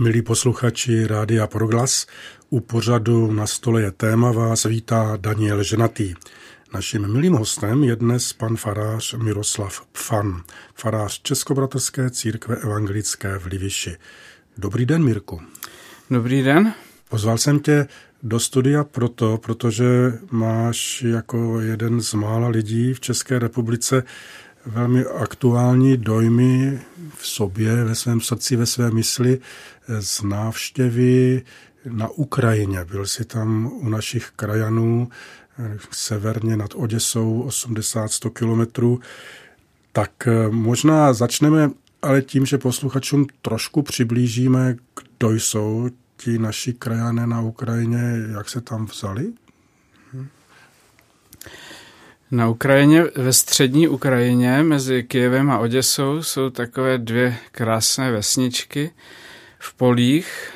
Milí posluchači Rádia Proglas, u pořadu na stole je téma vás vítá Daniel Ženatý. Naším milým hostem je dnes pan farář Miroslav Pfan, farář Českobratrské církve evangelické v Liviši. Dobrý den, Mirku. Dobrý den. Pozval jsem tě do studia proto, protože máš jako jeden z mála lidí v České republice velmi aktuální dojmy v sobě, ve svém srdci, ve své mysli z návštěvy na Ukrajině. Byl jsi tam u našich krajanů severně nad Oděsou 80-100 kilometrů. Tak eh, možná začneme ale tím, že posluchačům trošku přiblížíme, kdo jsou ti naši krajané na Ukrajině, jak se tam vzali? Na Ukrajině, ve střední Ukrajině, mezi Kijevem a Oděsou, jsou takové dvě krásné vesničky v polích.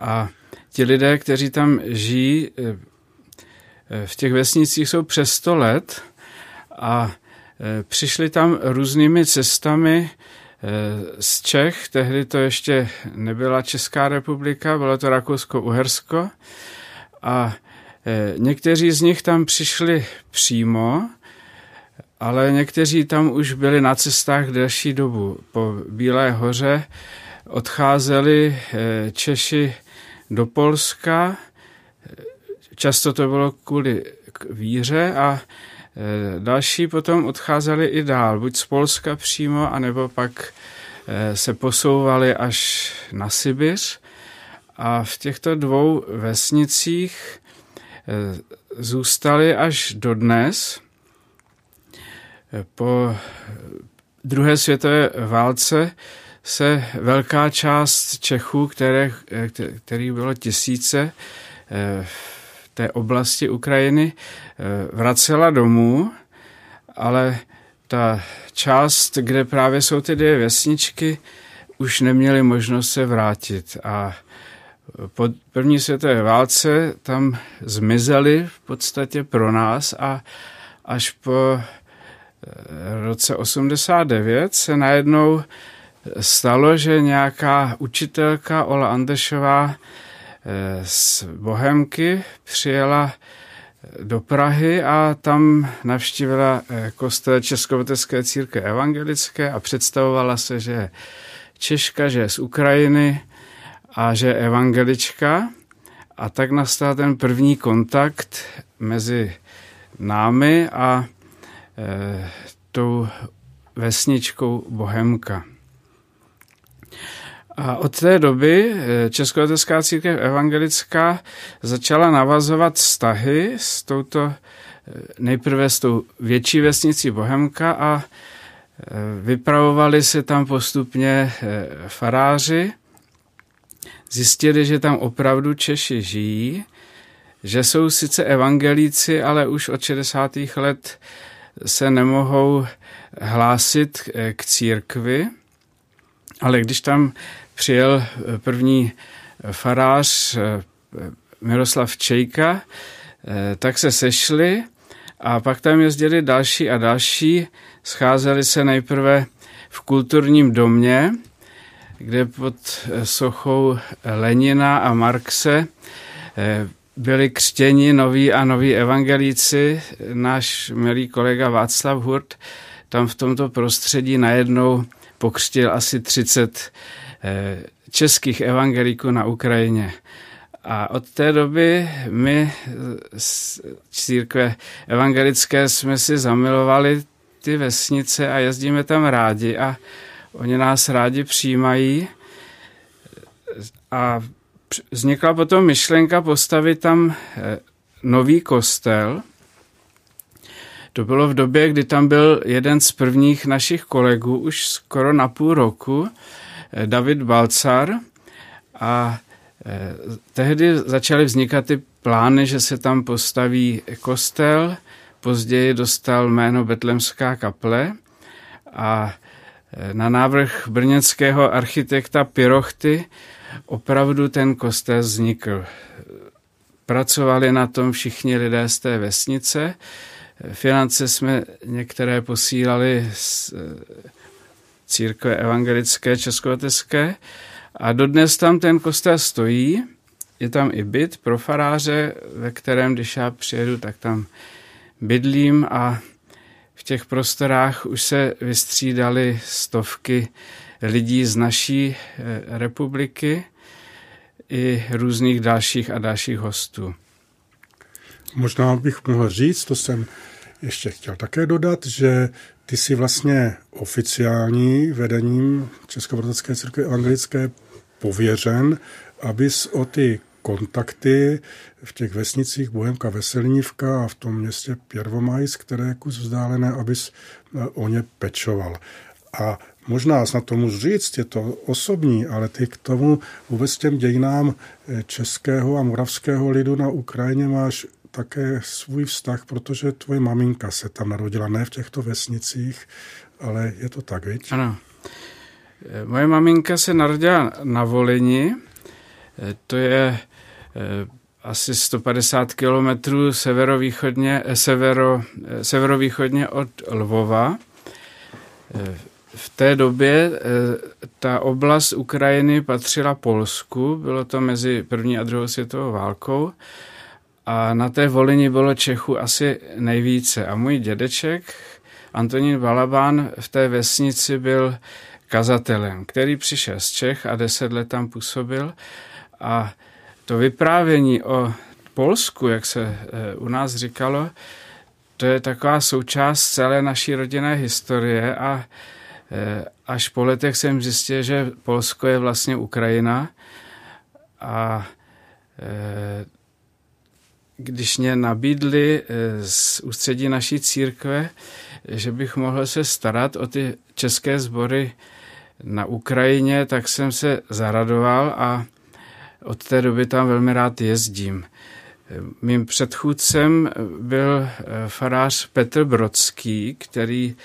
A ti lidé, kteří tam žijí, eh, eh, v těch vesnicích jsou přes 100 let a eh, přišli tam různými cestami z Čech, tehdy to ještě nebyla Česká republika, bylo to Rakousko-Uhersko. A někteří z nich tam přišli přímo, ale někteří tam už byli na cestách delší dobu. Po Bílé hoře odcházeli Češi do Polska. Často to bylo kvůli víře a další potom odcházeli i dál, buď z Polska přímo, anebo pak se posouvali až na Sibiř. A v těchto dvou vesnicích e, zůstali až dodnes. Po druhé světové válce se velká část Čechů, které, který bylo tisíce eh, v té oblasti Ukrajiny, eh, vracela domů, ale ta část, kde právě jsou ty dvě vesničky, už neměli možnost se vrátit a po první světové válce tam zmizeli v podstatě pro nás a až po eh, roce 89 se najednou stalo, že nějaká učitelka Ola Andešová eh, z Bohemky přijela eh, do Prahy a tam navštívila kostel Českovotecké církve evangelické a představovala se, že Češka, že je z Ukrajiny a že je evangelička. A tak nastal ten první kontakt mezi námi a e, tou vesničkou Bohemka. A od té doby eh, Českoletecká církev evangelická začala navazovat vztahy s touto eh, nejprve s tou větší vesnicí Bohemka a eh, vypravovali se tam postupně faráři, zjistili, že tam opravdu Češi žijí, že jsou sice evangelíci, ale už od 60. let se nemohou hlásit k církvi, ale když tam přijel první farář Miroslav Čejka, tak se sešli a pak tam jezdili další a další. Scházeli se nejprve v kulturním domě, kde pod sochou Lenina a Marxe byli křtěni noví a noví evangelíci. Náš milý kolega Václav Hurt tam v tomto prostředí najednou pokřtil asi 30 Eh, českých evangeliků na Ukrajině. A od té doby my z církve evangelické jsme si zamilovali ty vesnice a jezdíme tam rádi a oni nás rádi přijímají. A vznikla potom myšlenka postavit tam eh, nový kostel. To bylo v době, kdy tam byl jeden z prvních našich kolegů už skoro na půl roku, David Balcar a eh, tehdy začaly vznikat ty plány, že se tam postaví kostel, později dostal jméno Betlemská kaple a eh, na návrh brněnského architekta Pirochty opravdu ten kostel vznikl. Pracovali na tom všichni lidé z té vesnice. Finance jsme některé posílali z církve evangelické českovateské A dodnes tam ten kostel stojí, je tam i byt pro faráře, ve kterém, když já přijedu, tak tam bydlím a v těch prostorách už se vystřídali stovky lidí z naší eh, republiky i různých dalších a dalších hostů. Možná bych mohl říct, to jsem ještě chtěl také dodat, že ty jsi vlastně oficiální vedením Českobratocké církve evangelické pověřen, abys o ty kontakty v těch vesnicích Bohemka, Veselnívka a v tom městě Pěrvomajs, které je kus vzdálené, abys eh, o ně pečoval. A možná snad to můžu říct, je to osobní, ale ty k tomu vůbec těm dějinám eh, českého a moravského lidu na Ukrajině máš také svůj vztah, protože tvoje maminka se tam narodila, ne v těchto vesnicích, ale je to tak, viď? Ano. Eh, moje maminka se narodila na Volini, to je asi 150 kilometrů severovýchodně, severo, severovýchodně od Lvova. V té době eh, ta oblast Ukrajiny patřila Polsku, bylo to mezi první a druhou světovou válkou a na té Volini bylo Čechu asi nejvíce. A můj dědeček Antonín Balabán v té vesnici byl kazatelem, který přišel z Čech a deset let tam působil a to vyprávění o Polsku, jak se eh, u nás říkalo, to je taková součást celé naší rodinné historie a eh, až po letech jsem zjistil, že Polsko je vlastně Ukrajina a eh, když mě nabídli z ústředí naší církve, že bych mohl se starat o ty české sbory na Ukrajině, tak jsem se zaradoval a od té doby tam velmi rád jezdím. Mým předchůdcem byl eh, farář Petr Brodský, který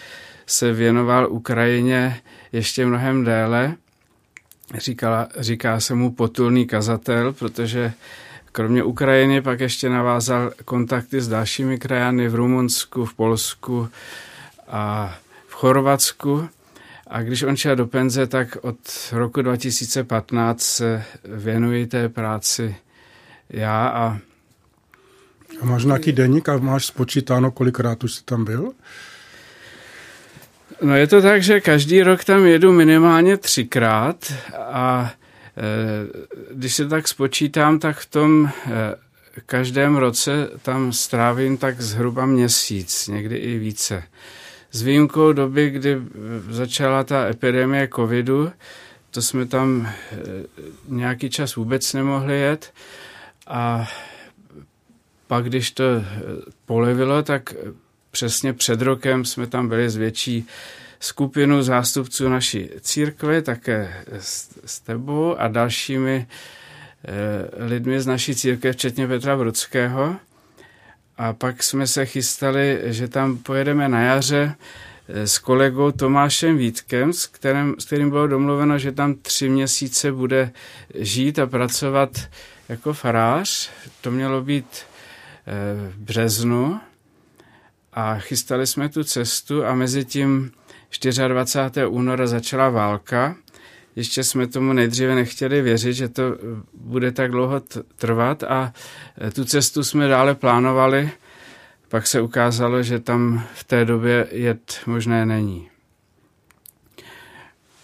se věnoval Ukrajině ještě mnohem déle. Říkala, říká se mu potulný kazatel, protože kromě Ukrajiny pak ještě navázal kontakty s dalšími krajany v Rumunsku, v Polsku a v Chorvatsku. A když on šel do penze, tak od roku 2015 se věnuji té práci já a a máš nějaký denník a máš spočítáno, kolikrát už jsi tam byl? No je to tak, že každý rok tam jedu minimálně třikrát a e, když se tak spočítám, tak v tom e, každém roce tam strávím tak zhruba měsíc, někdy i více s výjimkou doby, kdy začala ta epidemie covidu, to jsme tam eh, nějaký čas vůbec nemohli jet a pak, když to eh, polevilo, tak přesně před rokem jsme tam byli s větší skupinu zástupců naší církve, také s tebou a dalšími eh, lidmi z naší církve, včetně Petra Brodského. A pak jsme se chystali, že tam pojedeme na jaře eh, s kolegou Tomášem Vítkem, s kterým, s kterým bylo domluveno, že tam tři měsíce bude žít a pracovat jako farář. To mělo být eh, v březnu a chystali jsme tu cestu a mezi tím 24. února začala válka ještě jsme tomu nejdříve nechtěli věřit, že to eh, bude tak dlouho trvat a eh, tu cestu jsme dále plánovali. Pak se ukázalo, že tam v té době jet možné není.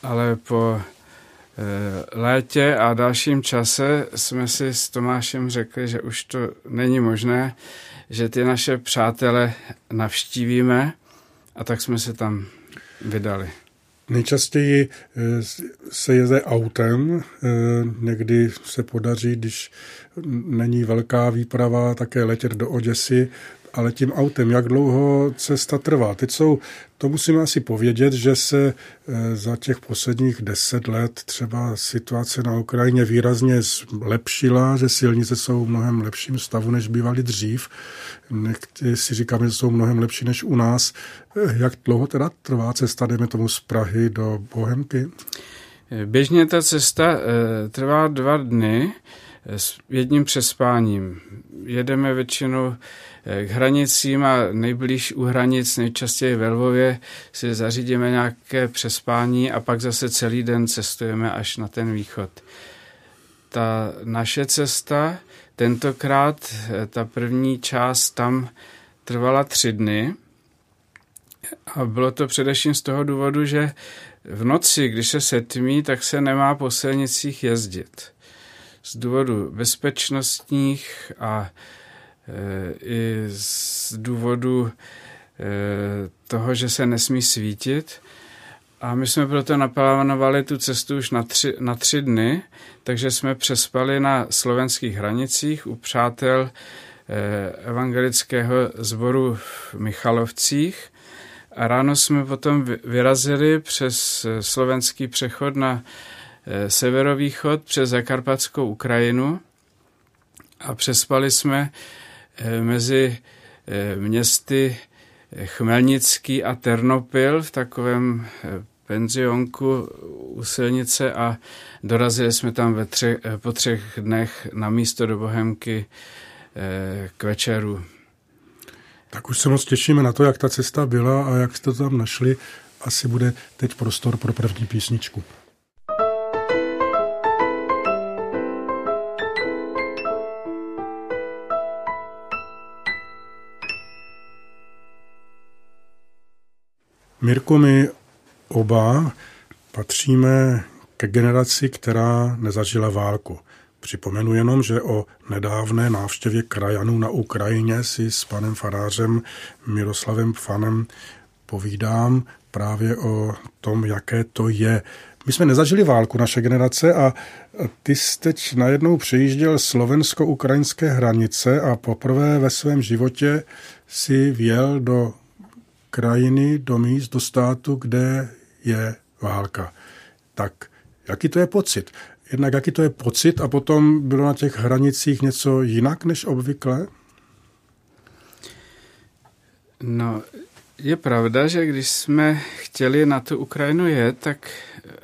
Ale po eh, létě a dalším čase jsme si s Tomášem řekli, že už to není možné, že ty naše přátele navštívíme a tak jsme se tam vydali. Nejčastěji eh, se jede autem, eh, někdy se podaří, když není velká výprava, také letět do Oděsy, ale tím autem, jak dlouho cesta trvá. Teď jsou, to musíme asi povědět, že se eh, za těch posledních deset let třeba situace na Ukrajině výrazně zlepšila, že silnice jsou v mnohem lepším stavu, než bývaly dřív. Někdy si říkáme, že jsou mnohem lepší než u nás. Eh, jak dlouho teda trvá cesta, dejme tomu z Prahy do Bohemky? Běžně ta cesta e, trvá dva dny s jedním přespáním. Jedeme většinou k hranicím a nejblíž u hranic, nejčastěji ve Lvově, si zařídíme nějaké přespání a pak zase celý den cestujeme až na ten východ. Ta naše cesta, tentokrát ta první část tam trvala tři dny a bylo to především z toho důvodu, že v noci, když se setmí, tak se nemá po silnicích jezdit. Z důvodu bezpečnostních a i z důvodu e, toho, že se nesmí svítit. A my jsme proto naplánovali tu cestu už na tři, na tři dny, takže jsme přespali na slovenských hranicích u přátel e, evangelického sboru v Michalovcích a ráno jsme potom vyrazili přes eh, slovenský přechod na eh, severovýchod přes Zakarpatskou Ukrajinu a přespali jsme eh, mezi městy Chmelnický a Ternopil v takovém penzionku u silnice a dorazili jsme tam ve třech, po třech dnech na místo do Bohemky k večeru. Tak už se moc těšíme na to, jak ta cesta byla a jak jste to tam našli. Asi bude teď prostor pro první písničku. Mirko, my oba patříme ke generaci, která nezažila válku. Připomenu jenom, že o nedávné návštěvě krajanů na Ukrajině si s panem farářem Miroslavem Fanem povídám právě o tom, jaké to je. My jsme nezažili válku, naše generace, a ty jsi teď najednou přejížděl slovensko-ukrajinské hranice a poprvé ve svém životě si vjel do krajiny, do míst, do státu, kde je válka. Tak jaký to je pocit? jednak jaký to je pocit a potom bylo na těch hranicích něco jinak než obvykle? No, je pravda, že když jsme chtěli na tu Ukrajinu jet, tak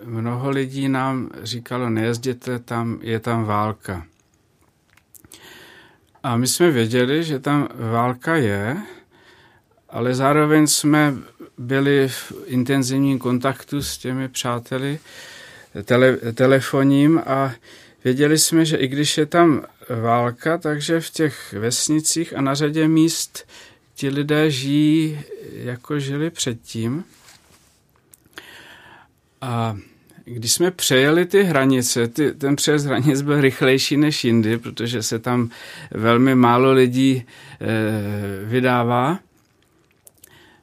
mnoho lidí nám říkalo, nejezděte tam, je tam válka. A my jsme věděli, že tam válka je, ale zároveň jsme byli v intenzivním kontaktu s těmi přáteli, tele, telefonním a věděli jsme, že i když je tam válka, takže v těch vesnicích a na řadě míst ti lidé žijí, jako žili předtím. A když jsme přejeli ty hranice, ty, ten přejezd hranic byl rychlejší než jindy, protože se tam velmi málo lidí e, vydává,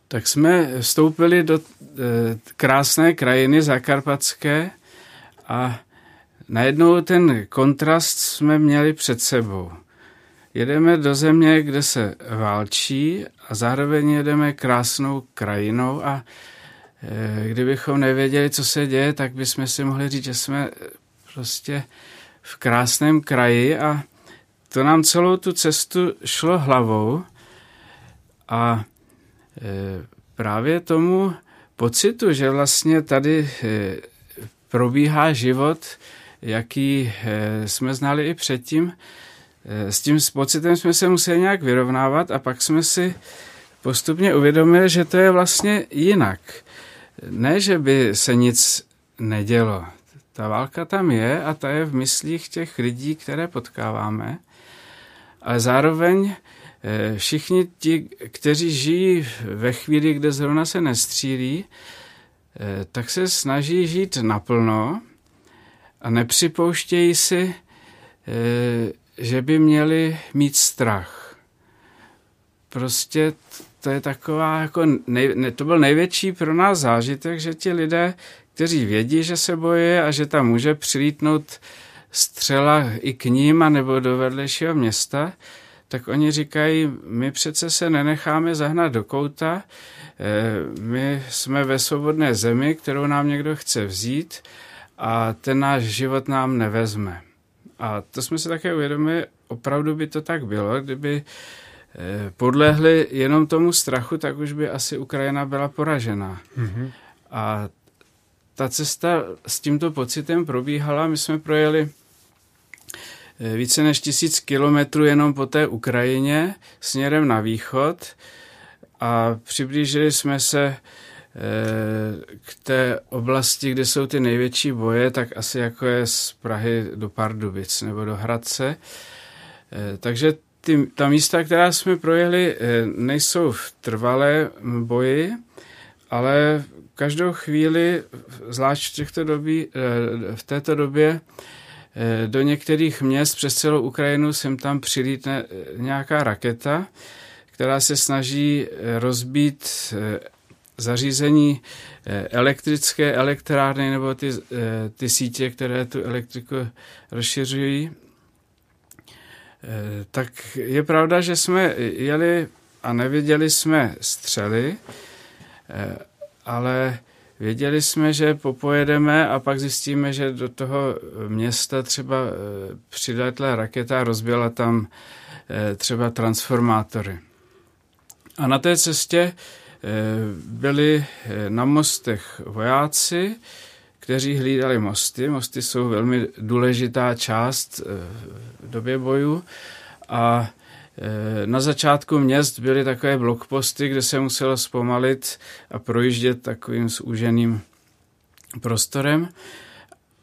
tak jsme vstoupili do e, krásné krajiny zakarpatské, a najednou ten kontrast jsme měli před sebou. Jedeme do země, kde se válčí a zároveň jedeme krásnou krajinou a e, kdybychom nevěděli, co se děje, tak bychom si mohli říct, že jsme prostě v krásném kraji a to nám celou tu cestu šlo hlavou a právě tomu pocitu, že vlastně tady e, probíhá život, jaký eh, jsme znali i předtím. Eh, s tím pocitem jsme se museli nějak vyrovnávat a pak jsme si postupně uvědomili, že to je vlastně jinak. Ne, že by se nic nedělo. Ta válka tam je a ta je v myslích těch lidí, které potkáváme, ale zároveň eh, všichni ti, kteří žijí ve chvíli, kde zrovna se nestřílí, Eh, tak se snaží žít naplno a nepřipouštějí si, eh, že by měli mít strach. Prostě to je taková, jako nej, ne, to byl největší pro nás zážitek, že ti lidé, kteří vědí, že se bojí a že tam může přilítnout střela i k ním a nebo do vedlejšího města, tak oni říkají, my přece se nenecháme zahnat do kouta, eh, my jsme ve svobodné zemi, kterou nám někdo chce vzít a ten náš život nám nevezme. A to jsme se také uvědomili, opravdu by to tak bylo, kdyby eh, podlehli jenom tomu strachu, tak už by asi Ukrajina byla poražena. Mm-hmm. A ta cesta s tímto pocitem probíhala, my jsme projeli více než tisíc kilometrů jenom po té Ukrajině směrem na východ a přiblížili jsme se k té oblasti, kde jsou ty největší boje, tak asi jako je z Prahy do Pardubic nebo do Hradce. Takže ty, ta místa, která jsme projeli, nejsou v trvalé boji, ale každou chvíli, zvlášť v, těchto dobí, v této době, do některých měst přes celou Ukrajinu sem tam přilítne nějaká raketa, která se snaží rozbít zařízení eh, elektrické elektrárny nebo ty, eh, ty sítě, které tu elektriku rozšiřují, eh, tak je pravda, že jsme jeli a neviděli jsme střely, ale věděli jsme, že popojedeme a pak zjistíme, že do toho města třeba přiletla raketa a rozbila tam třeba transformátory. A na té cestě Eh, byli eh, na mostech vojáci, kteří hlídali mosty. Mosty jsou velmi důležitá část eh, v době boju a na začátku měst byly takové blokposty, kde se muselo zpomalit a projíždět takovým zúženým prostorem.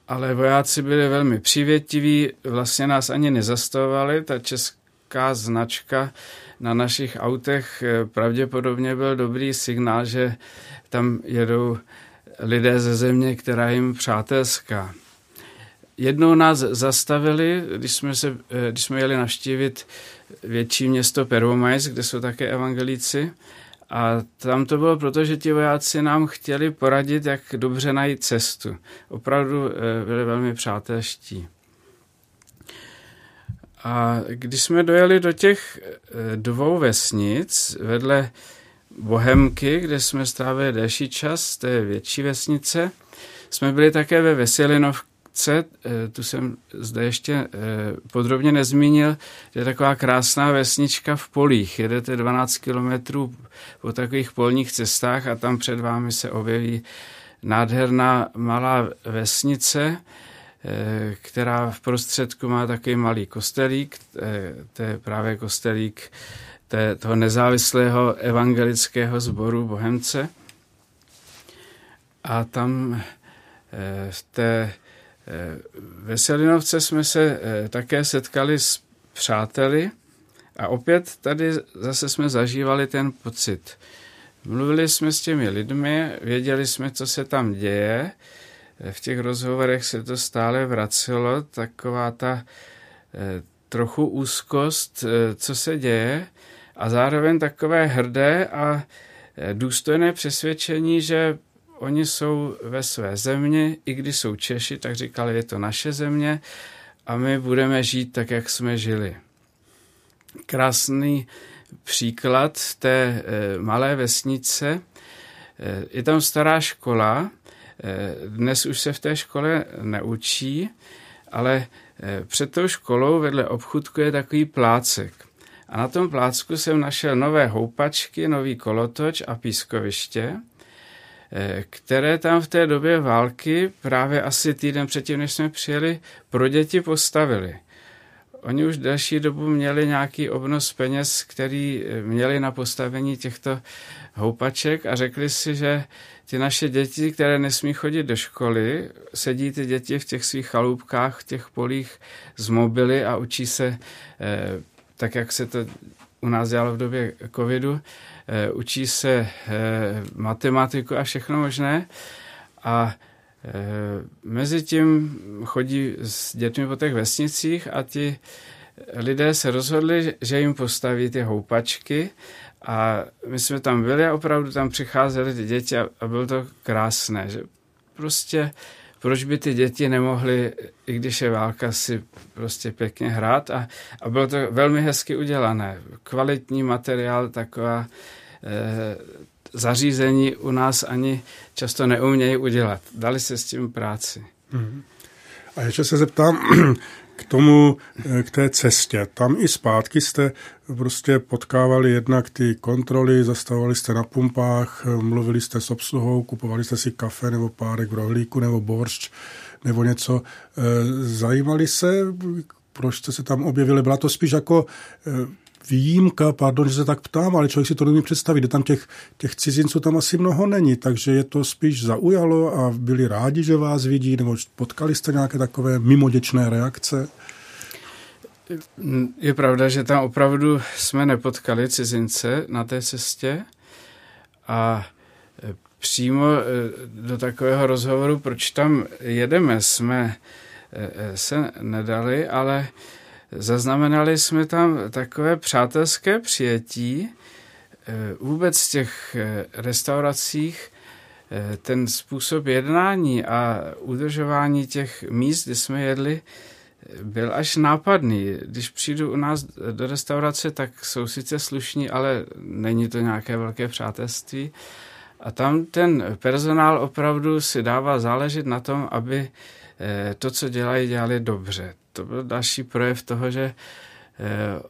Ale vojáci byli velmi přivětiví, vlastně nás ani nezastavovali. Ta česká značka na našich autech eh, pravděpodobně byl dobrý signál, že tam jedou lidé ze země, která jim přátelská. Jednou nás zastavili, když jsme, se, eh, když jsme jeli navštívit větší město Pervomajs, kde jsou také evangelíci. A tam to bylo proto, že ti vojáci nám chtěli poradit, jak dobře najít cestu. Opravdu eh, byli velmi přátelští. A když jsme dojeli do těch eh, dvou vesnic vedle Bohemky, kde jsme strávili delší čas, to je větší vesnice, jsme byli také ve Veselinovce, eh, tu jsem zde ještě eh, podrobně nezmínil, je taková krásná vesnička v polích. Jedete 12 kilometrů po takových polních cestách a tam před vámi se objeví nádherná malá vesnice, Eh, která v prostředku má takový malý kostelík, to je právě kostelík toho nezávislého evangelického sboru Bohemce. A tam v té eh, Veselinovce jsme se také setkali s přáteli a opět tady zase jsme zažívali ten pocit. Mluvili jsme s těmi lidmi, věděli jsme, co se tam děje, v těch rozhovorech se to stále vracelo, taková ta eh, trochu úzkost, eh, co se děje, a zároveň takové hrdé a eh, důstojné přesvědčení, že oni jsou ve své země, i když jsou Češi, tak říkali, je to naše země a my budeme žít tak, jak jsme žili. Krásný příklad té malé vesnice. Je tam stará škola, Eh, dnes už se v té škole neučí, ale před tou školou vedle obchudku je takový plácek. A na tom plácku jsem našel nové houpačky, nový kolotoč a pískoviště, které tam v té době války právě asi týden předtím, než jsme přijeli, pro děti postavili. Oni už delší dobu měli nějaký obnos peněz, který měli na postavení těchto houpaček a řekli si, že ty naše děti, které nesmí chodit do školy, sedí ty děti v těch svých chalupkách, v těch polích z mobily a učí se, eh, tak jak se to u nás dělalo v době covidu, eh, učí se eh, matematiku a všechno možné. A mezi tím chodí s dětmi po těch vesnicích a ti lidé se rozhodli, že jim postaví ty houpačky. A my jsme tam byli a opravdu tam přicházely ty děti a, bylo to krásné, že prostě proč by ty děti nemohly, i když je válka, si prostě pěkně hrát a, a bylo to velmi hezky udělané. Kvalitní materiál, taková e, zařízení u nás ani často neumějí udělat. Dali se s tím práci. Mm. A ještě se zeptám, k tomu, eh, k té cestě. Tam i zpátky jste prostě potkávali jednak ty kontroly, zastavovali jste na pumpách, mluvili jste s obsluhou, kupovali jste si kafe nebo párek v rohlíku nebo boršč nebo něco. Eh, zajímali se proč jste se tam objevili? Byla to spíš jako výjimka, pardon, že se tak ptám, ale člověk si to nemůže představit, tam těch, těch cizinců tam asi mnoho není, takže je to spíš zaujalo a byli rádi, že vás vidí, nebo potkali jste nějaké takové mimoděčné reakce? Je pravda, že tam opravdu jsme nepotkali cizince na té cestě a e, přímo e, do takového rozhovoru, proč tam jedeme, jsme e, se nedali, ale Zaznamenali jsme tam takové přátelské přijetí. Vůbec v těch restauracích ten způsob jednání a udržování těch míst, kde jsme jedli, byl až nápadný. Když přijdu u nás do restaurace, tak jsou sice slušní, ale není to nějaké velké přátelství. A tam ten personál opravdu si dává záležet na tom, aby to, co dělají, dělali dobře to byl další projev toho, že eh,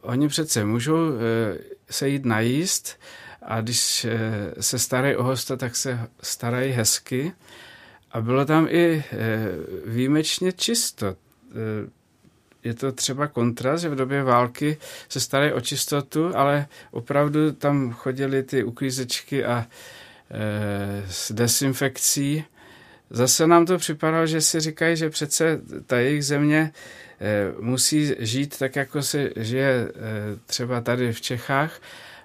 oni přece můžou eh, se jít najíst a když eh, se starají o hosta, tak se starají hezky. A bylo tam i eh, výjimečně čisto. Je to třeba kontrast, že v době války se starají o čistotu, ale opravdu tam chodili ty uklízečky a eh, s desinfekcí. Zase nám to připadalo, že si říkají, že přece ta jejich země Eh, musí žít tak, jako se žije eh, třeba tady v Čechách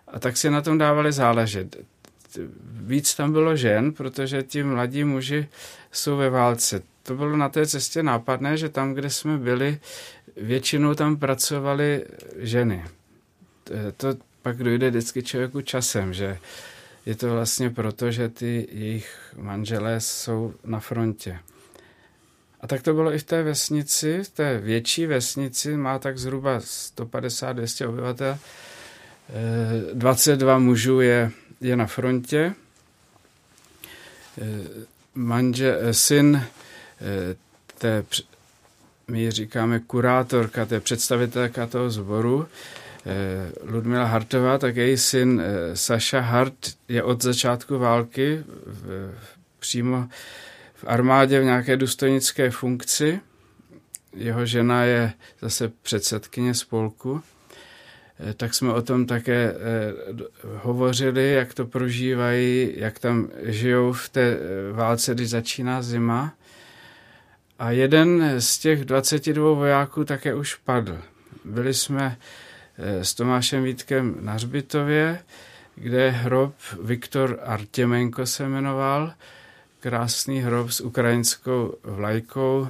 a tak si na tom dávali záležet. Víc tam bylo žen, protože ti mladí muži jsou ve válce. To bylo na té cestě nápadné, že tam, kde jsme byli, většinou tam pracovaly ženy. To pak dojde vždycky člověku časem, že je to vlastně proto, že ty jejich manželé jsou na frontě. A tak to bylo i v té vesnici, v té větší vesnici, má tak zhruba 150-200 obyvatel. 22 eh, mužů je, je na frontě. Eh, manže, eh, syn té, my říkáme kurátorka, té představitelka toho sboru, Ludmila Hartová, tak její syn Saša Hart je od začátku války přímo v armádě v nějaké důstojnické funkci. Jeho žena je zase předsedkyně spolku. Eh, tak jsme o tom také eh, hovořili, jak to prožívají, jak tam žijou v té eh, válce, když začíná zima. A jeden z těch 22 vojáků také už padl. Byli jsme s Tomášem Vítkem na Hřbitově, kde hrob Viktor Artěmenko se jmenoval, krásný hrob s ukrajinskou vlajkou.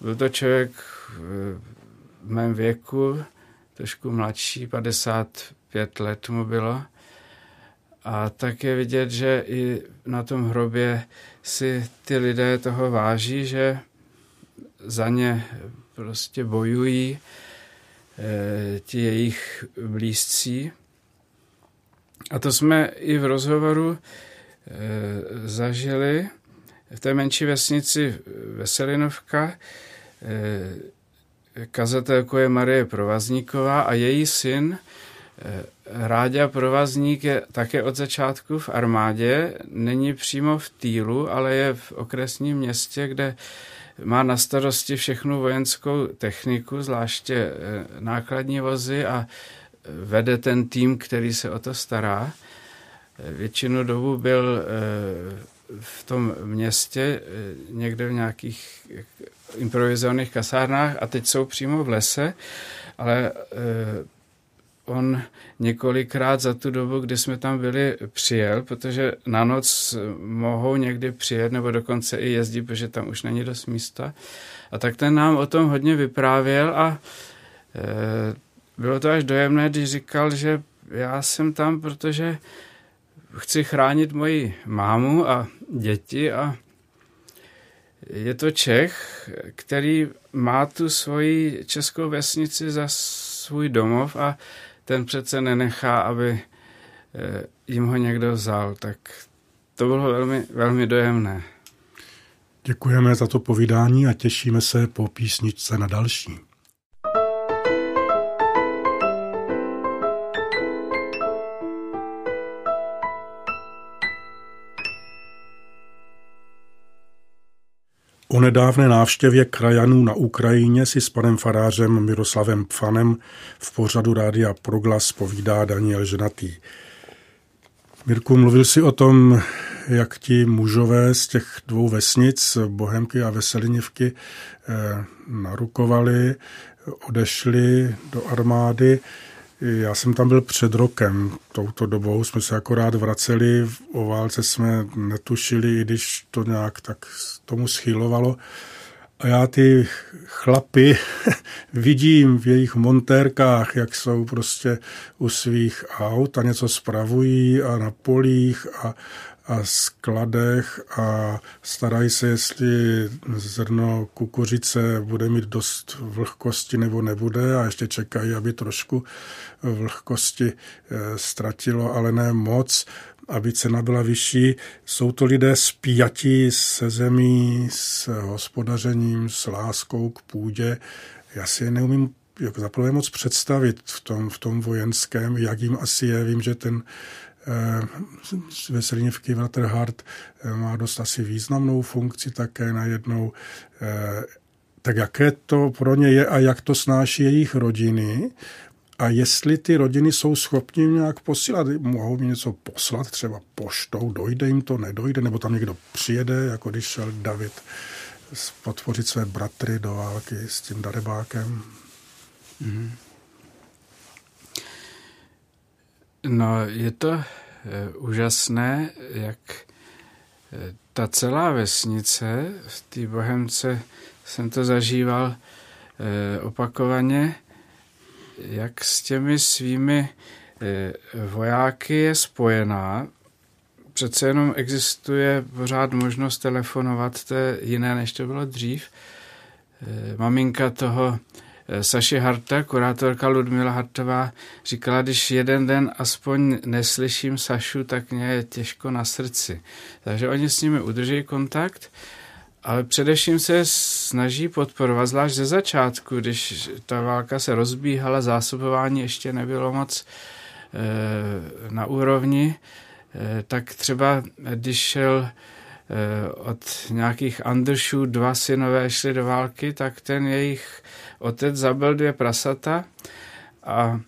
Byl to člověk v mém věku, trošku mladší, 55 let mu bylo. A tak je vidět, že i na tom hrobě si ty lidé toho váží, že za ně prostě bojují e, ti jejich blízcí. A to jsme i v rozhovoru e, zažili, v té menší vesnici Veselinovka eh, kazatelkou je Marie Provazníková a její syn eh, Ráďa Provazník je také od začátku v armádě, není přímo v Týlu, ale je v okresním městě, kde má na starosti všechnu vojenskou techniku, zvláště eh, nákladní vozy a vede ten tým, který se o to stará. Většinu dobu byl v tom městě, eh, někde v nějakých improvizovaných kasárnách a teď jsou přímo v lese, ale eh, on několikrát za tu dobu, kdy jsme tam byli, přijel, protože na noc mohou někdy přijet nebo dokonce i jezdit, protože tam už není dost místa. A tak ten nám o tom hodně vyprávěl a e, bylo to až dojemné, když říkal, že já jsem tam, protože chci chránit moji mámu a děti a je to Čech, který má tu svoji českou vesnici za svůj domov a ten přece nenechá, aby eh, jim ho někdo vzal. Tak to bylo velmi, velmi dojemné. Děkujeme za to povídání a těšíme se po písničce na další. O nedávné návštěvě krajanů na Ukrajině si s panem farářem Miroslavem Pfanem v pořadu Rádia Proglas povídá Daniel Ženatý. Mirku, mluvil si o tom, jak ti mužové z těch dvou vesnic, Bohemky a Veselinivky, eh, narukovali, odešli do armády. Já jsem tam byl před rokem, touto dobou jsme se akorát vraceli, o válce jsme netušili, i když to nějak tak tomu schylovalo. A já ty chlapy vidím v jejich montérkách, jak jsou prostě u svých aut a něco spravují a na polích a, skladech a starají se, jestli zrno kukuřice bude mít dost vlhkosti nebo nebude a ještě čekají, aby trošku vlhkosti eh, ztratilo, ale ne moc, aby cena byla vyšší. Jsou to lidé spjatí se zemí, s hospodařením, s láskou k půdě. Já si je neumím jako zaprvé moc představit v tom, v tom vojenském, jak jim asi je. Vím, že ten Eh, Veselínivky Waterhard eh, má dost asi významnou funkci také najednou. Eh, tak jaké to pro ně je a jak to snáší jejich rodiny a jestli ty rodiny jsou schopni nějak posílat, mohou mi něco poslat, třeba poštou, dojde jim to, nedojde, nebo tam někdo přijede, jako když šel David podpořit své bratry do války s tím darebákem. Mm-hmm. No, je to e, úžasné, jak e, ta celá vesnice, v té Bohemce jsem to zažíval e, opakovaně, jak s těmi svými vojáky je spojená. Přece jenom existuje pořád možnost telefonovat, to je jiné, než to bylo dřív. Maminka toho Saši Harta, kurátorka Ludmila Hartová, říkala, když jeden den aspoň neslyším Sašu, tak mě je těžko na srdci. Takže oni s nimi udrží kontakt, ale především se snaží podporovat, zvlášť ze začátku, když ta válka se rozbíhala, zásobování ještě nebylo moc e, na úrovni, e, tak třeba když šel od nějakých Anderšů dva synové šli do války, tak ten jejich otec zabil dvě prasata a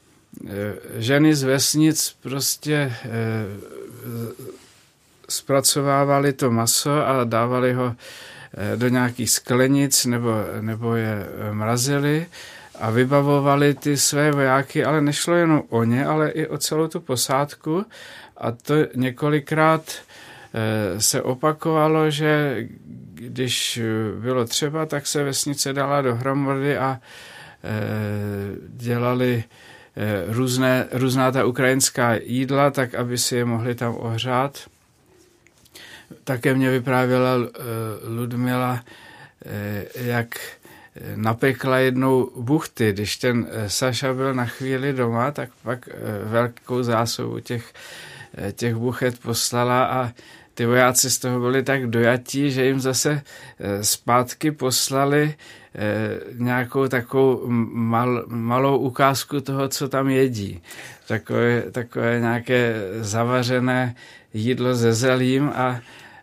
e, ženy z vesnic prostě e, zpracovávali to maso a dávali ho do nějakých sklenic nebo, nebo je mrazili a vybavovali ty své vojáky, ale nešlo jenom o ně, ale i o celou tu posádku a to několikrát se opakovalo, že když bylo třeba, tak se vesnice dala dohromady a eh, dělali eh, různé, různá ta ukrajinská jídla, tak aby si je mohli tam ohřát. Také mě vyprávěla eh, Ludmila, jak napekla jednou buchty. Když ten Saša byl na chvíli doma, tak pak velkou zásobu těch, těch buchet poslala a ty vojáci z toho byli tak dojatí, že jim zase eh, zpátky poslali eh, nějakou takovou mal, malou ukázku toho, co tam jedí. Takové, takové nějaké zavařené jídlo ze zelím a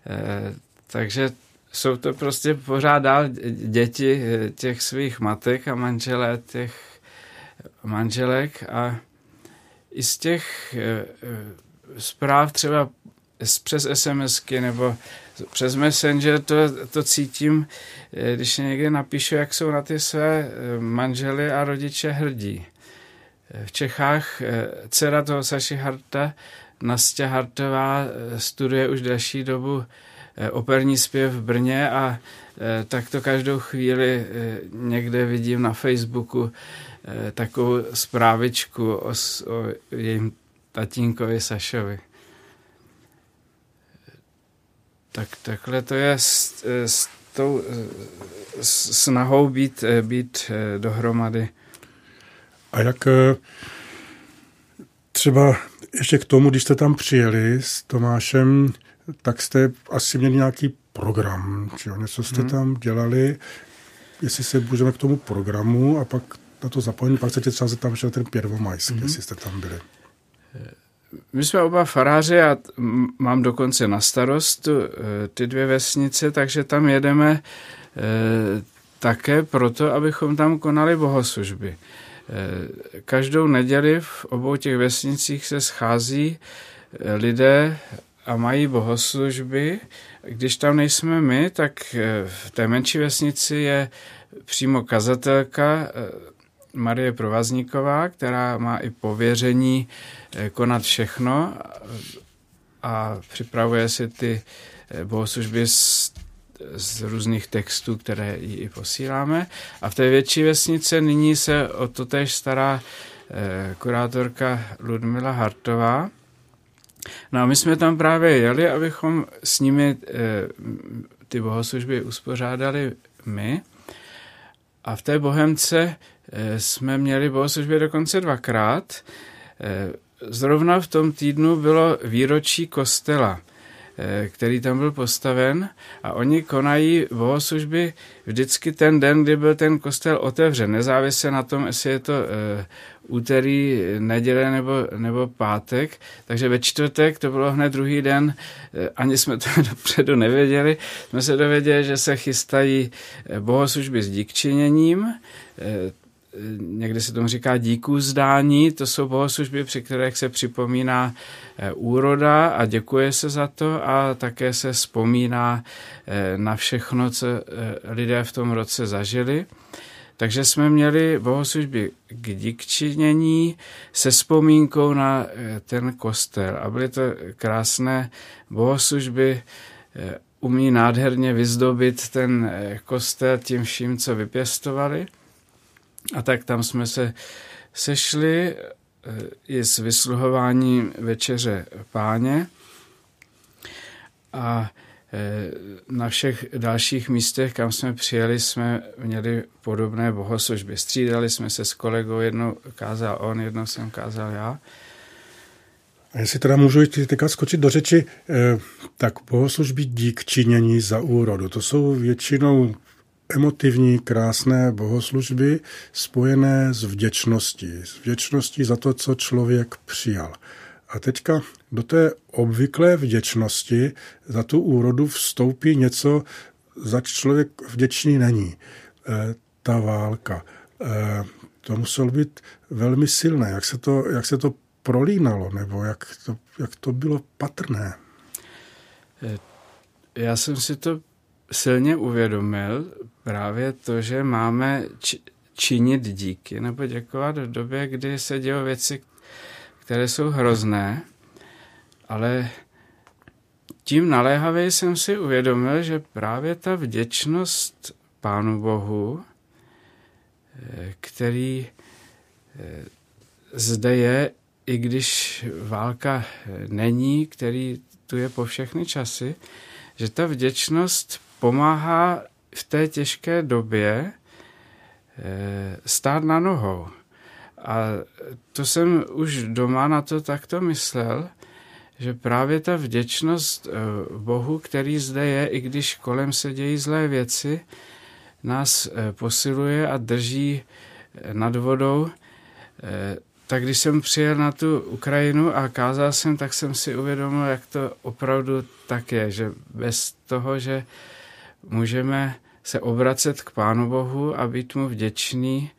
eh, takže jsou to prostě pořád dál děti těch svých matek a manželé těch manželek a i z těch zpráv třeba přes SMSky nebo přes Messenger to, to cítím, eh, když někde napíšu, jak jsou na ty své eh, manžely a rodiče hrdí. Eh, v Čechách dcera toho Saši Harta, Nastě Hartová, studuje už další dobu operní zpěv v Brně a tak to každou chvíli někde vidím na Facebooku takovou zprávičku o, o jejím tatínkovi Sašovi. Tak takhle to je s, s tou snahou být, být eh, dohromady. A jak třeba ještě k tomu, když jste tam přijeli s Tomášem, tak jste asi měli nějaký program, či něco jste hmm. tam dělali, jestli se můžeme k tomu programu a pak na to zapojení, pak se tě třeba tam šel ten Pěrvomajsk, hmm. jestli jste tam byli. My jsme oba faráři a mám dokonce na starost eh, ty dvě vesnice, takže tam jedeme také proto, abychom tam konali bohoslužby. Každou neděli v obou těch vesnicích se schází lidé a mají bohoslužby. Když tam nejsme my, tak v té menší vesnici je přímo kazatelka Marie Provazníková, která má i pověření eh, konat všechno a připravuje si ty eh, bohoslužby z, z různých textů, které jí posíláme. A v té větší vesnice nyní se o to tež stará eh, kurátorka Ludmila Hartová. No a my jsme tam právě jeli, abychom s nimi ty bohoslužby uspořádali my. A v té Bohemce Eh, jsme měli bohoslužby dokonce dvakrát. Eh, zrovna v tom týdnu bylo výročí kostela, eh, který tam byl postaven a oni konají bohoslužby vždycky ten den, kdy byl ten kostel otevřen, nezávisle na tom, jestli je to úterý, neděle nebo, nebo pátek. Takže ve čtvrtek, to bylo hned druhý den, ani jsme to dopředu nevěděli, jsme se dověděli, že se chystají bohoslužby s díkčiněním, někdy se tomu říká díků zdání, to jsou bohoslužby, při kterých se připomíná eh, úroda a děkuje se za to a také se vzpomíná eh, na všechno, co eh, lidé v tom roce zažili. Takže jsme měli bohoslužby k díkčinění se vzpomínkou na ten kostel a byly to krásné bohoslužby, umí nádherně vyzdobit ten kostel tím vším, co vypěstovali. A tak tam jsme se sešli eh, i s vysluhováním večeře páně a eh, na všech dalších místech, kam jsme přijeli, jsme měli podobné bohoslužby. Střídali jsme se s kolegou, jednou kázal on, jednou jsem kázal já. A jestli teda můžu teďka skočit do řeči, eh, tak bohoslužby dík činění za úrodu. To jsou většinou emotivní, krásné bohoslužby spojené s vděčností. S vděčností za to, co člověk přijal. A teďka do té obvyklé vděčnosti za tu úrodu vstoupí něco, za člověk vděčný není. E, ta válka. E, to muselo být velmi silné. Jak se to, jak se to prolínalo, nebo jak to, jak to bylo patrné? E, já jsem si to silně uvědomil právě to, že máme či, činit díky nebo děkovat v době, kdy se dějí věci, které jsou hrozné, ale tím naléhavě jsem si uvědomil, že právě ta vděčnost Pánu Bohu, eh, který eh, zde je, i když válka není, který tu je po všechny časy, že ta vděčnost pomáhá v té těžké době eh, stát na nohou. A to jsem už doma na to takto myslel, že právě ta vděčnost eh, Bohu, který zde je, i když kolem se dějí zlé věci, nás eh, posiluje a drží nad vodou. Tak když jsem přijel na tu Ukrajinu a kázal jsem, tak jsem si uvědomil, jak to opravdu tak je, že bez toho, že můžeme se obracet k Pánu Bohu a být mu vděčný,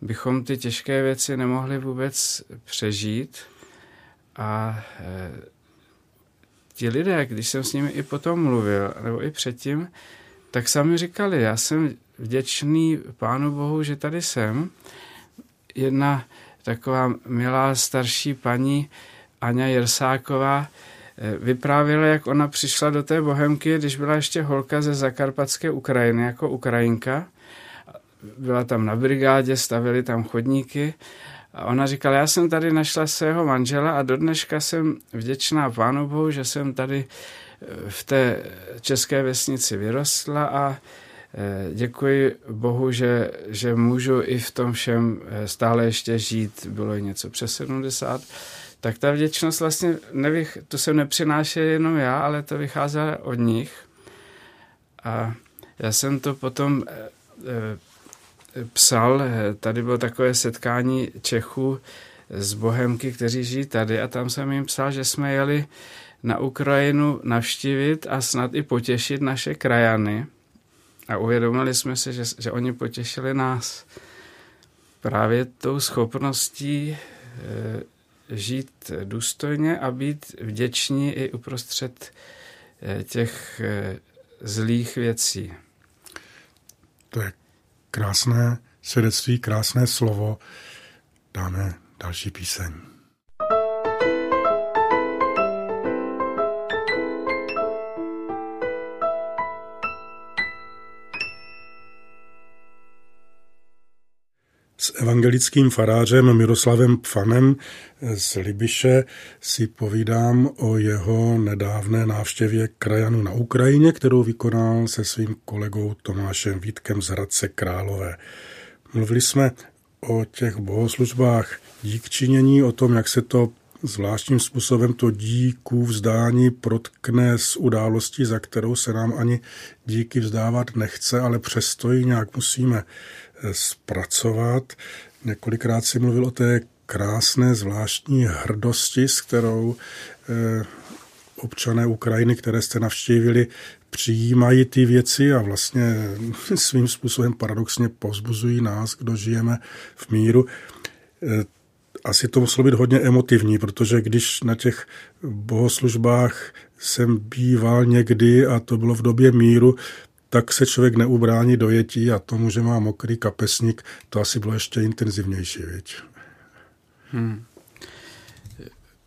bychom ty těžké věci nemohli vůbec přežít. A e, ti lidé, když jsem s nimi i potom mluvil, nebo i předtím, tak sami říkali, já jsem vděčný Pánu Bohu, že tady jsem. Jedna taková milá starší paní, Aňa Jersáková, vyprávěla, jak ona přišla do té bohemky, když byla ještě holka ze zakarpatské Ukrajiny, jako Ukrajinka. Byla tam na brigádě, stavili tam chodníky a ona říkala, já jsem tady našla svého manžela a do dneška jsem vděčná Pánu Bohu, že jsem tady eh, v té české vesnici vyrostla a eh, děkuji Bohu, že, že můžu i v tom všem stále ještě žít. Bylo něco přes 70 tak ta vděčnost vlastně, nevych, to jsem nepřinášel jenom já, ale to vycházelo od nich. A já jsem to potom e, e, psal, tady bylo takové setkání Čechů z Bohemky, kteří žijí tady a tam jsem jim psal, že jsme jeli na Ukrajinu navštívit a snad i potěšit naše krajany. A uvědomili jsme si, že, že oni potěšili nás právě tou schopností e, žít důstojně a být vděční i uprostřed e, těch e, zlých věcí. To je krásné svědectví, krásné slovo. Dáme další píseň. Evangelickým farářem Miroslavem Pfanem z Libiše si povídám o jeho nedávné návštěvě krajanu na Ukrajině, kterou vykonal se svým kolegou Tomášem Vítkem z Hradce Králové. Mluvili jsme o těch bohoslužbách dík činění, o tom, jak se to zvláštním způsobem to díku vzdání protkne s událostí, za kterou se nám ani díky vzdávat nechce, ale přesto ji nějak musíme zpracovat. Několikrát si mluvil o té krásné zvláštní hrdosti, s kterou eh, občané Ukrajiny, které jste navštívili, přijímají ty věci a vlastně svým způsobem paradoxně pozbuzují nás, kdo žijeme v míru. Eh, asi to muselo být hodně emotivní, protože když na těch bohoslužbách jsem býval někdy a to bylo v době míru, tak se člověk neubrání dojetí a tomu, že má mokrý kapesník, to asi bylo ještě intenzivnější, věď. Hmm.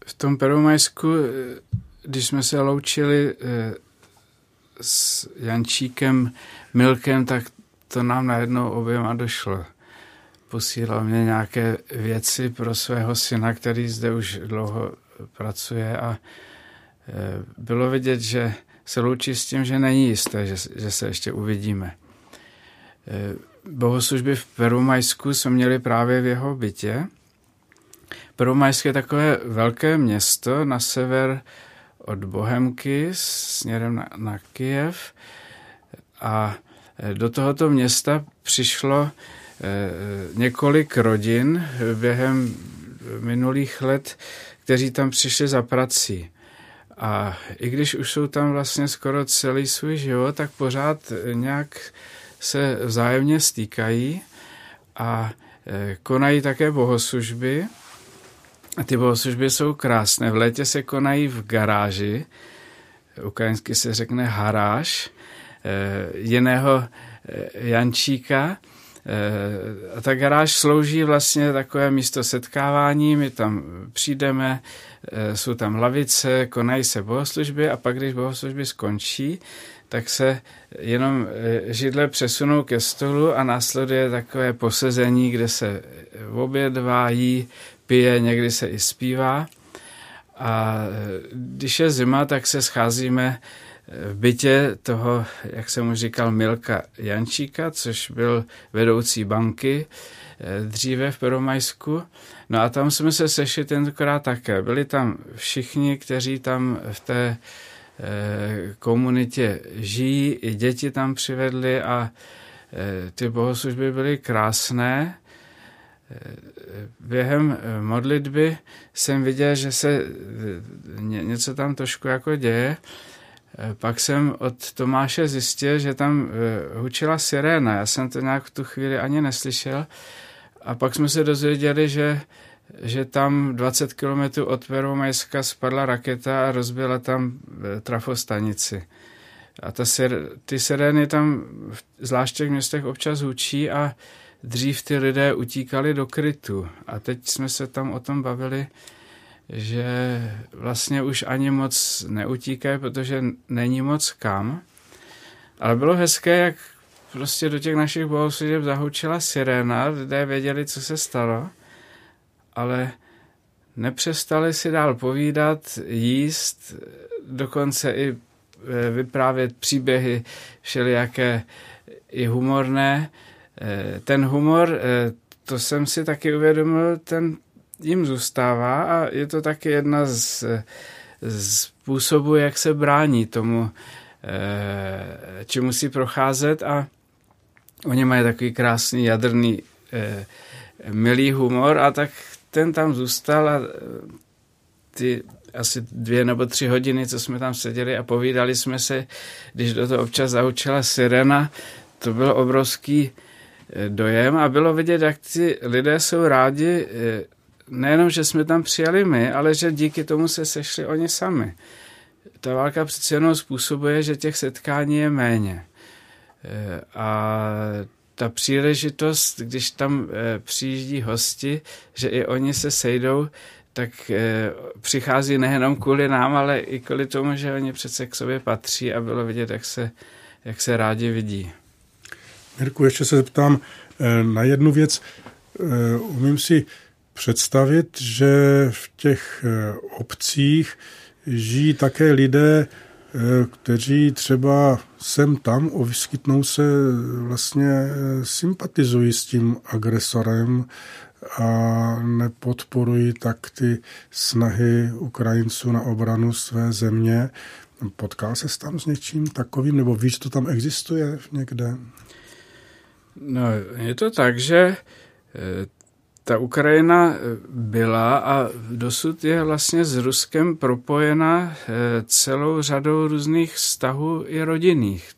V tom Perumajsku, když jsme se loučili eh, s Jančíkem Milkem, tak to nám najednou oběma došlo posílal mě nějaké věci pro svého syna, který zde už dlouho pracuje a e, bylo vidět, že se loučí s tím, že není jisté, že, že se ještě uvidíme. E, bohoslužby v Perumajsku jsme měli právě v jeho bytě. Perumajsk je takové velké město na sever od Bohemky směrem na, na Kijev a e, do tohoto města přišlo Eh, několik rodin během minulých let, kteří tam přišli za prací. A i když už jsou tam vlastně skoro celý svůj život, tak pořád nějak se vzájemně stýkají a eh, konají také bohoslužby. A ty bohoslužby jsou krásné. V létě se konají v garáži, ukrajinsky se řekne haráž, eh, jiného Jančíka, Eh, a ta garáž slouží vlastně takové místo setkávání, my tam přijdeme, eh, jsou tam lavice, konají se bohoslužby a pak, když bohoslužby skončí, tak se jenom eh, židle přesunou ke stolu a následuje takové posezení, kde se obědvá, jí, pije, někdy se i zpívá. A když je zima, tak se scházíme v bytě toho, jak jsem už říkal, Milka Jančíka, což byl vedoucí banky eh, dříve v Peromajsku. No a tam jsme se sešli tentokrát také. Byli tam všichni, kteří tam v té eh, komunitě žijí, i děti tam přivedli a eh, ty bohoslužby byly krásné. Během modlitby jsem viděl, že se něco tam trošku jako děje pak jsem od Tomáše zjistil, že tam eh, hučila siréna. Já jsem to nějak v tu chvíli ani neslyšel. A pak jsme se dozvěděli, že, že tam 20 kilometrů od Peromajska spadla raketa a rozbila tam eh, trafostanici. A ta sir, ty sirény tam, zvláště v městech, občas hučí a dřív ty lidé utíkali do krytu. A teď jsme se tam o tom bavili, že vlastně už ani moc neutíkají, protože není moc kam. Ale bylo hezké, jak prostě do těch našich bohoslužeb zahučila siréna, lidé věděli, co se stalo, ale nepřestali si dál povídat, jíst, dokonce i e, vyprávět příběhy všelijaké i humorné. E, ten humor, e, to jsem si taky uvědomil, ten jim zůstává a je to taky jedna z, z způsobů, jak se brání tomu, eh, či musí procházet a oni mají takový krásný jadrný eh, milý humor a tak ten tam zůstal a ty asi dvě nebo tři hodiny, co jsme tam seděli a povídali jsme se, když do toho občas zaučila sirena, to byl obrovský dojem a bylo vidět, jak ti lidé jsou rádi, nejenom, že jsme tam přijali my, ale že díky tomu se sešli oni sami. Ta válka přeci jenom způsobuje, že těch setkání je méně. A ta příležitost, když tam přijíždí hosti, že i oni se sejdou, tak e, přichází nejenom kvůli nám, ale i kvůli tomu, že oni přece k sobě patří a bylo vidět, jak se, jak se rádi vidí. Mirku, ještě se zeptám e, na jednu věc. E, umím si představit, že v těch obcích žijí také lidé, kteří třeba sem tam vyskytnou se vlastně sympatizují s tím agresorem, a nepodporují tak ty snahy Ukrajinců na obranu své země. Potkal se tam s něčím takovým, nebo víš, to tam existuje někde? No, je to tak, že eh, ta Ukrajina byla a dosud je vlastně s Ruskem propojena eh, celou řadou různých vztahů i rodinných.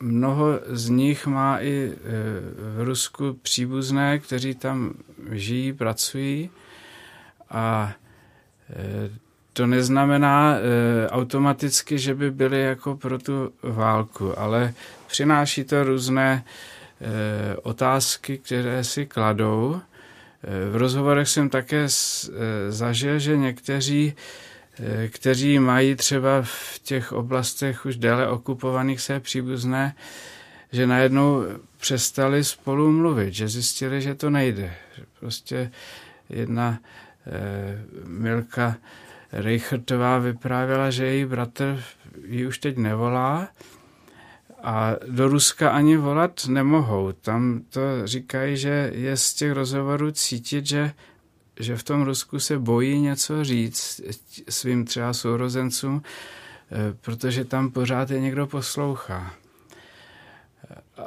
Mnoho z nich má i e, v Rusku příbuzné, kteří tam žijí, pracují a to neznamená automaticky, že by byli jako pro tu válku, ale přináší to různé otázky, které si kladou. V rozhovorech jsem také zažil, že někteří Eh, kteří mají třeba v těch oblastech už déle okupovaných své příbuzné, že najednou přestali spolu mluvit, že zjistili, že to nejde. Prostě jedna eh, Milka Reichertová vyprávěla, že její bratr ji už teď nevolá a do Ruska ani volat nemohou. Tam to říkají, že je z těch rozhovorů cítit, že že v tom Rusku se bojí něco říct svým třeba sourozencům, eh, protože tam pořád je někdo poslouchá.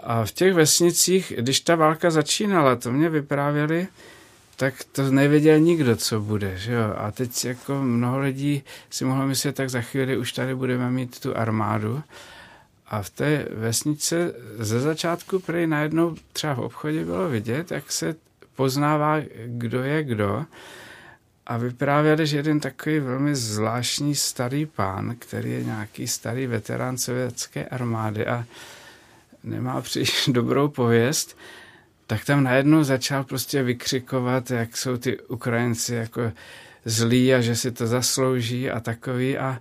A v těch vesnicích, když ta válka začínala, to mě vyprávěli, tak to nevěděl nikdo, co bude. Že jo? A teď jako mnoho lidí si mohlo myslet, tak za chvíli už tady budeme mít tu armádu. A v té vesnice ze začátku prej najednou třeba v obchodě bylo vidět, jak se poznává, kdo je kdo. A vyprávěli, že jeden takový velmi zvláštní starý pán, který je nějaký starý veterán sovětské armády a nemá příliš dobrou pověst, tak tam najednou začal prostě vykřikovat, jak jsou ty Ukrajinci jako zlí a že si to zaslouží a takový a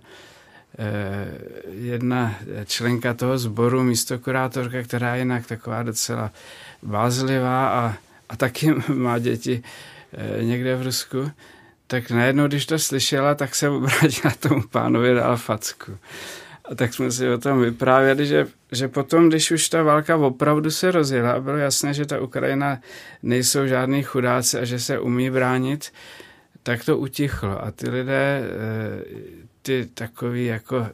jedna členka toho sboru, místokurátorka, která je jinak taková docela bázlivá a a taky má děti eh, někde v Rusku, tak najednou, když to slyšela, tak se obrátila tomu pánovi dal facku. A tak jsme si o tom vyprávěli, že, že potom, když už ta válka opravdu se rozjela bylo jasné, že ta Ukrajina nejsou žádný chudáci a že se umí bránit, tak to utichlo. A ty lidé, eh, ty takový jako eh,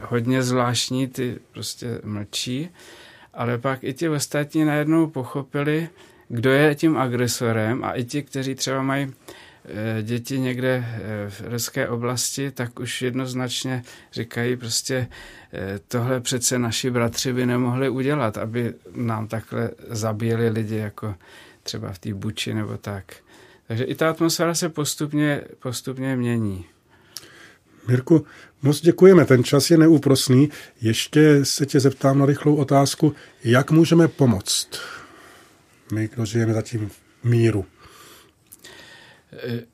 hodně zvláštní, ty prostě mlčí, ale pak i ti ostatní najednou pochopili, kdo je tím agresorem a i ti, kteří třeba mají eh, děti někde eh, v ruské oblasti, tak už jednoznačně říkají prostě eh, tohle přece naši bratři by nemohli udělat, aby nám takhle zabíjeli lidi jako třeba v té buči nebo tak. Takže i ta atmosféra se postupně, postupně mění. Mirku, moc děkujeme, ten čas je neúprosný. Ještě se tě zeptám na rychlou otázku, jak můžeme pomoct? my, kdo žijeme zatím v míru?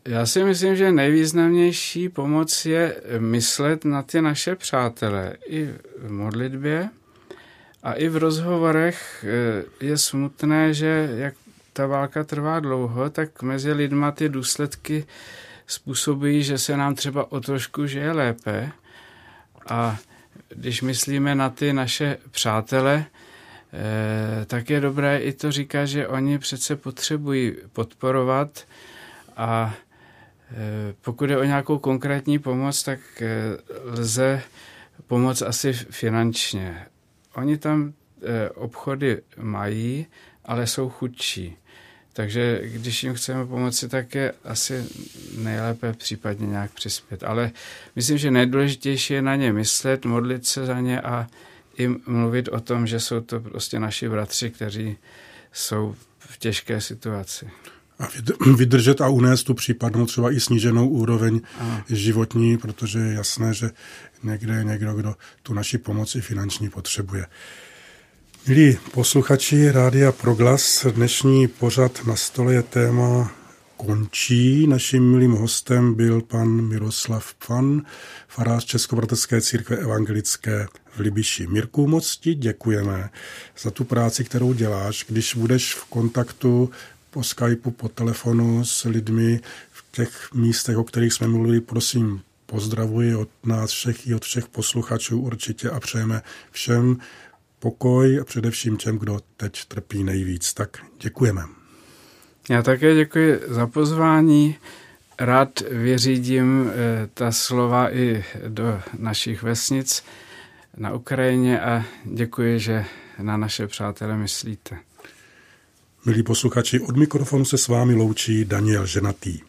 Já si myslím, že nejvýznamnější pomoc je myslet na ty naše přátele i v modlitbě a i v rozhovorech eh, je smutné, že jak ta válka trvá dlouho, tak mezi lidma ty důsledky způsobují, že se nám třeba o trošku žije lépe a když myslíme na ty naše přátele, Eh, tak je dobré i to říkat, že oni přece potřebují podporovat a eh, pokud je o nějakou konkrétní pomoc, tak eh, lze pomoct asi finančně. Oni tam obchody mají, ale jsou chudší. Takže když jim chceme pomoci, tak je asi nejlépe případně nějak přispět. Ale myslím, že nejdůležitější je na ně myslet, modlit se za ně a i mluvit o tom, že jsou to prostě naši bratři, kteří jsou v těžké situaci. A vydržet a unést tu případnou třeba i sníženou úroveň Aha. životní, protože je jasné, že někde je někdo, kdo tu naši pomoc i finanční potřebuje. Milí posluchači Rádia Proglas, dnešní pořad na stole je téma končí. Naším milým hostem byl pan Miroslav Pan, farář Českobratrské církve evangelické v Libiši. Mirku, moc ti děkujeme za tu práci, kterou děláš. Když budeš v kontaktu po Skypeu, po telefonu s lidmi v těch místech, o kterých jsme mluvili, prosím, pozdravuji od nás všech i od všech posluchačů určitě a přejeme všem pokoj a především těm, kdo teď trpí nejvíc. Tak děkujeme. Já také děkuji za pozvání. Rád vyřídím eh, ta slova i do našich vesnic na Ukrajině a děkuji, že na naše přátele myslíte. Milí posluchači, od mikrofonu se s vámi loučí Daniel Ženatý.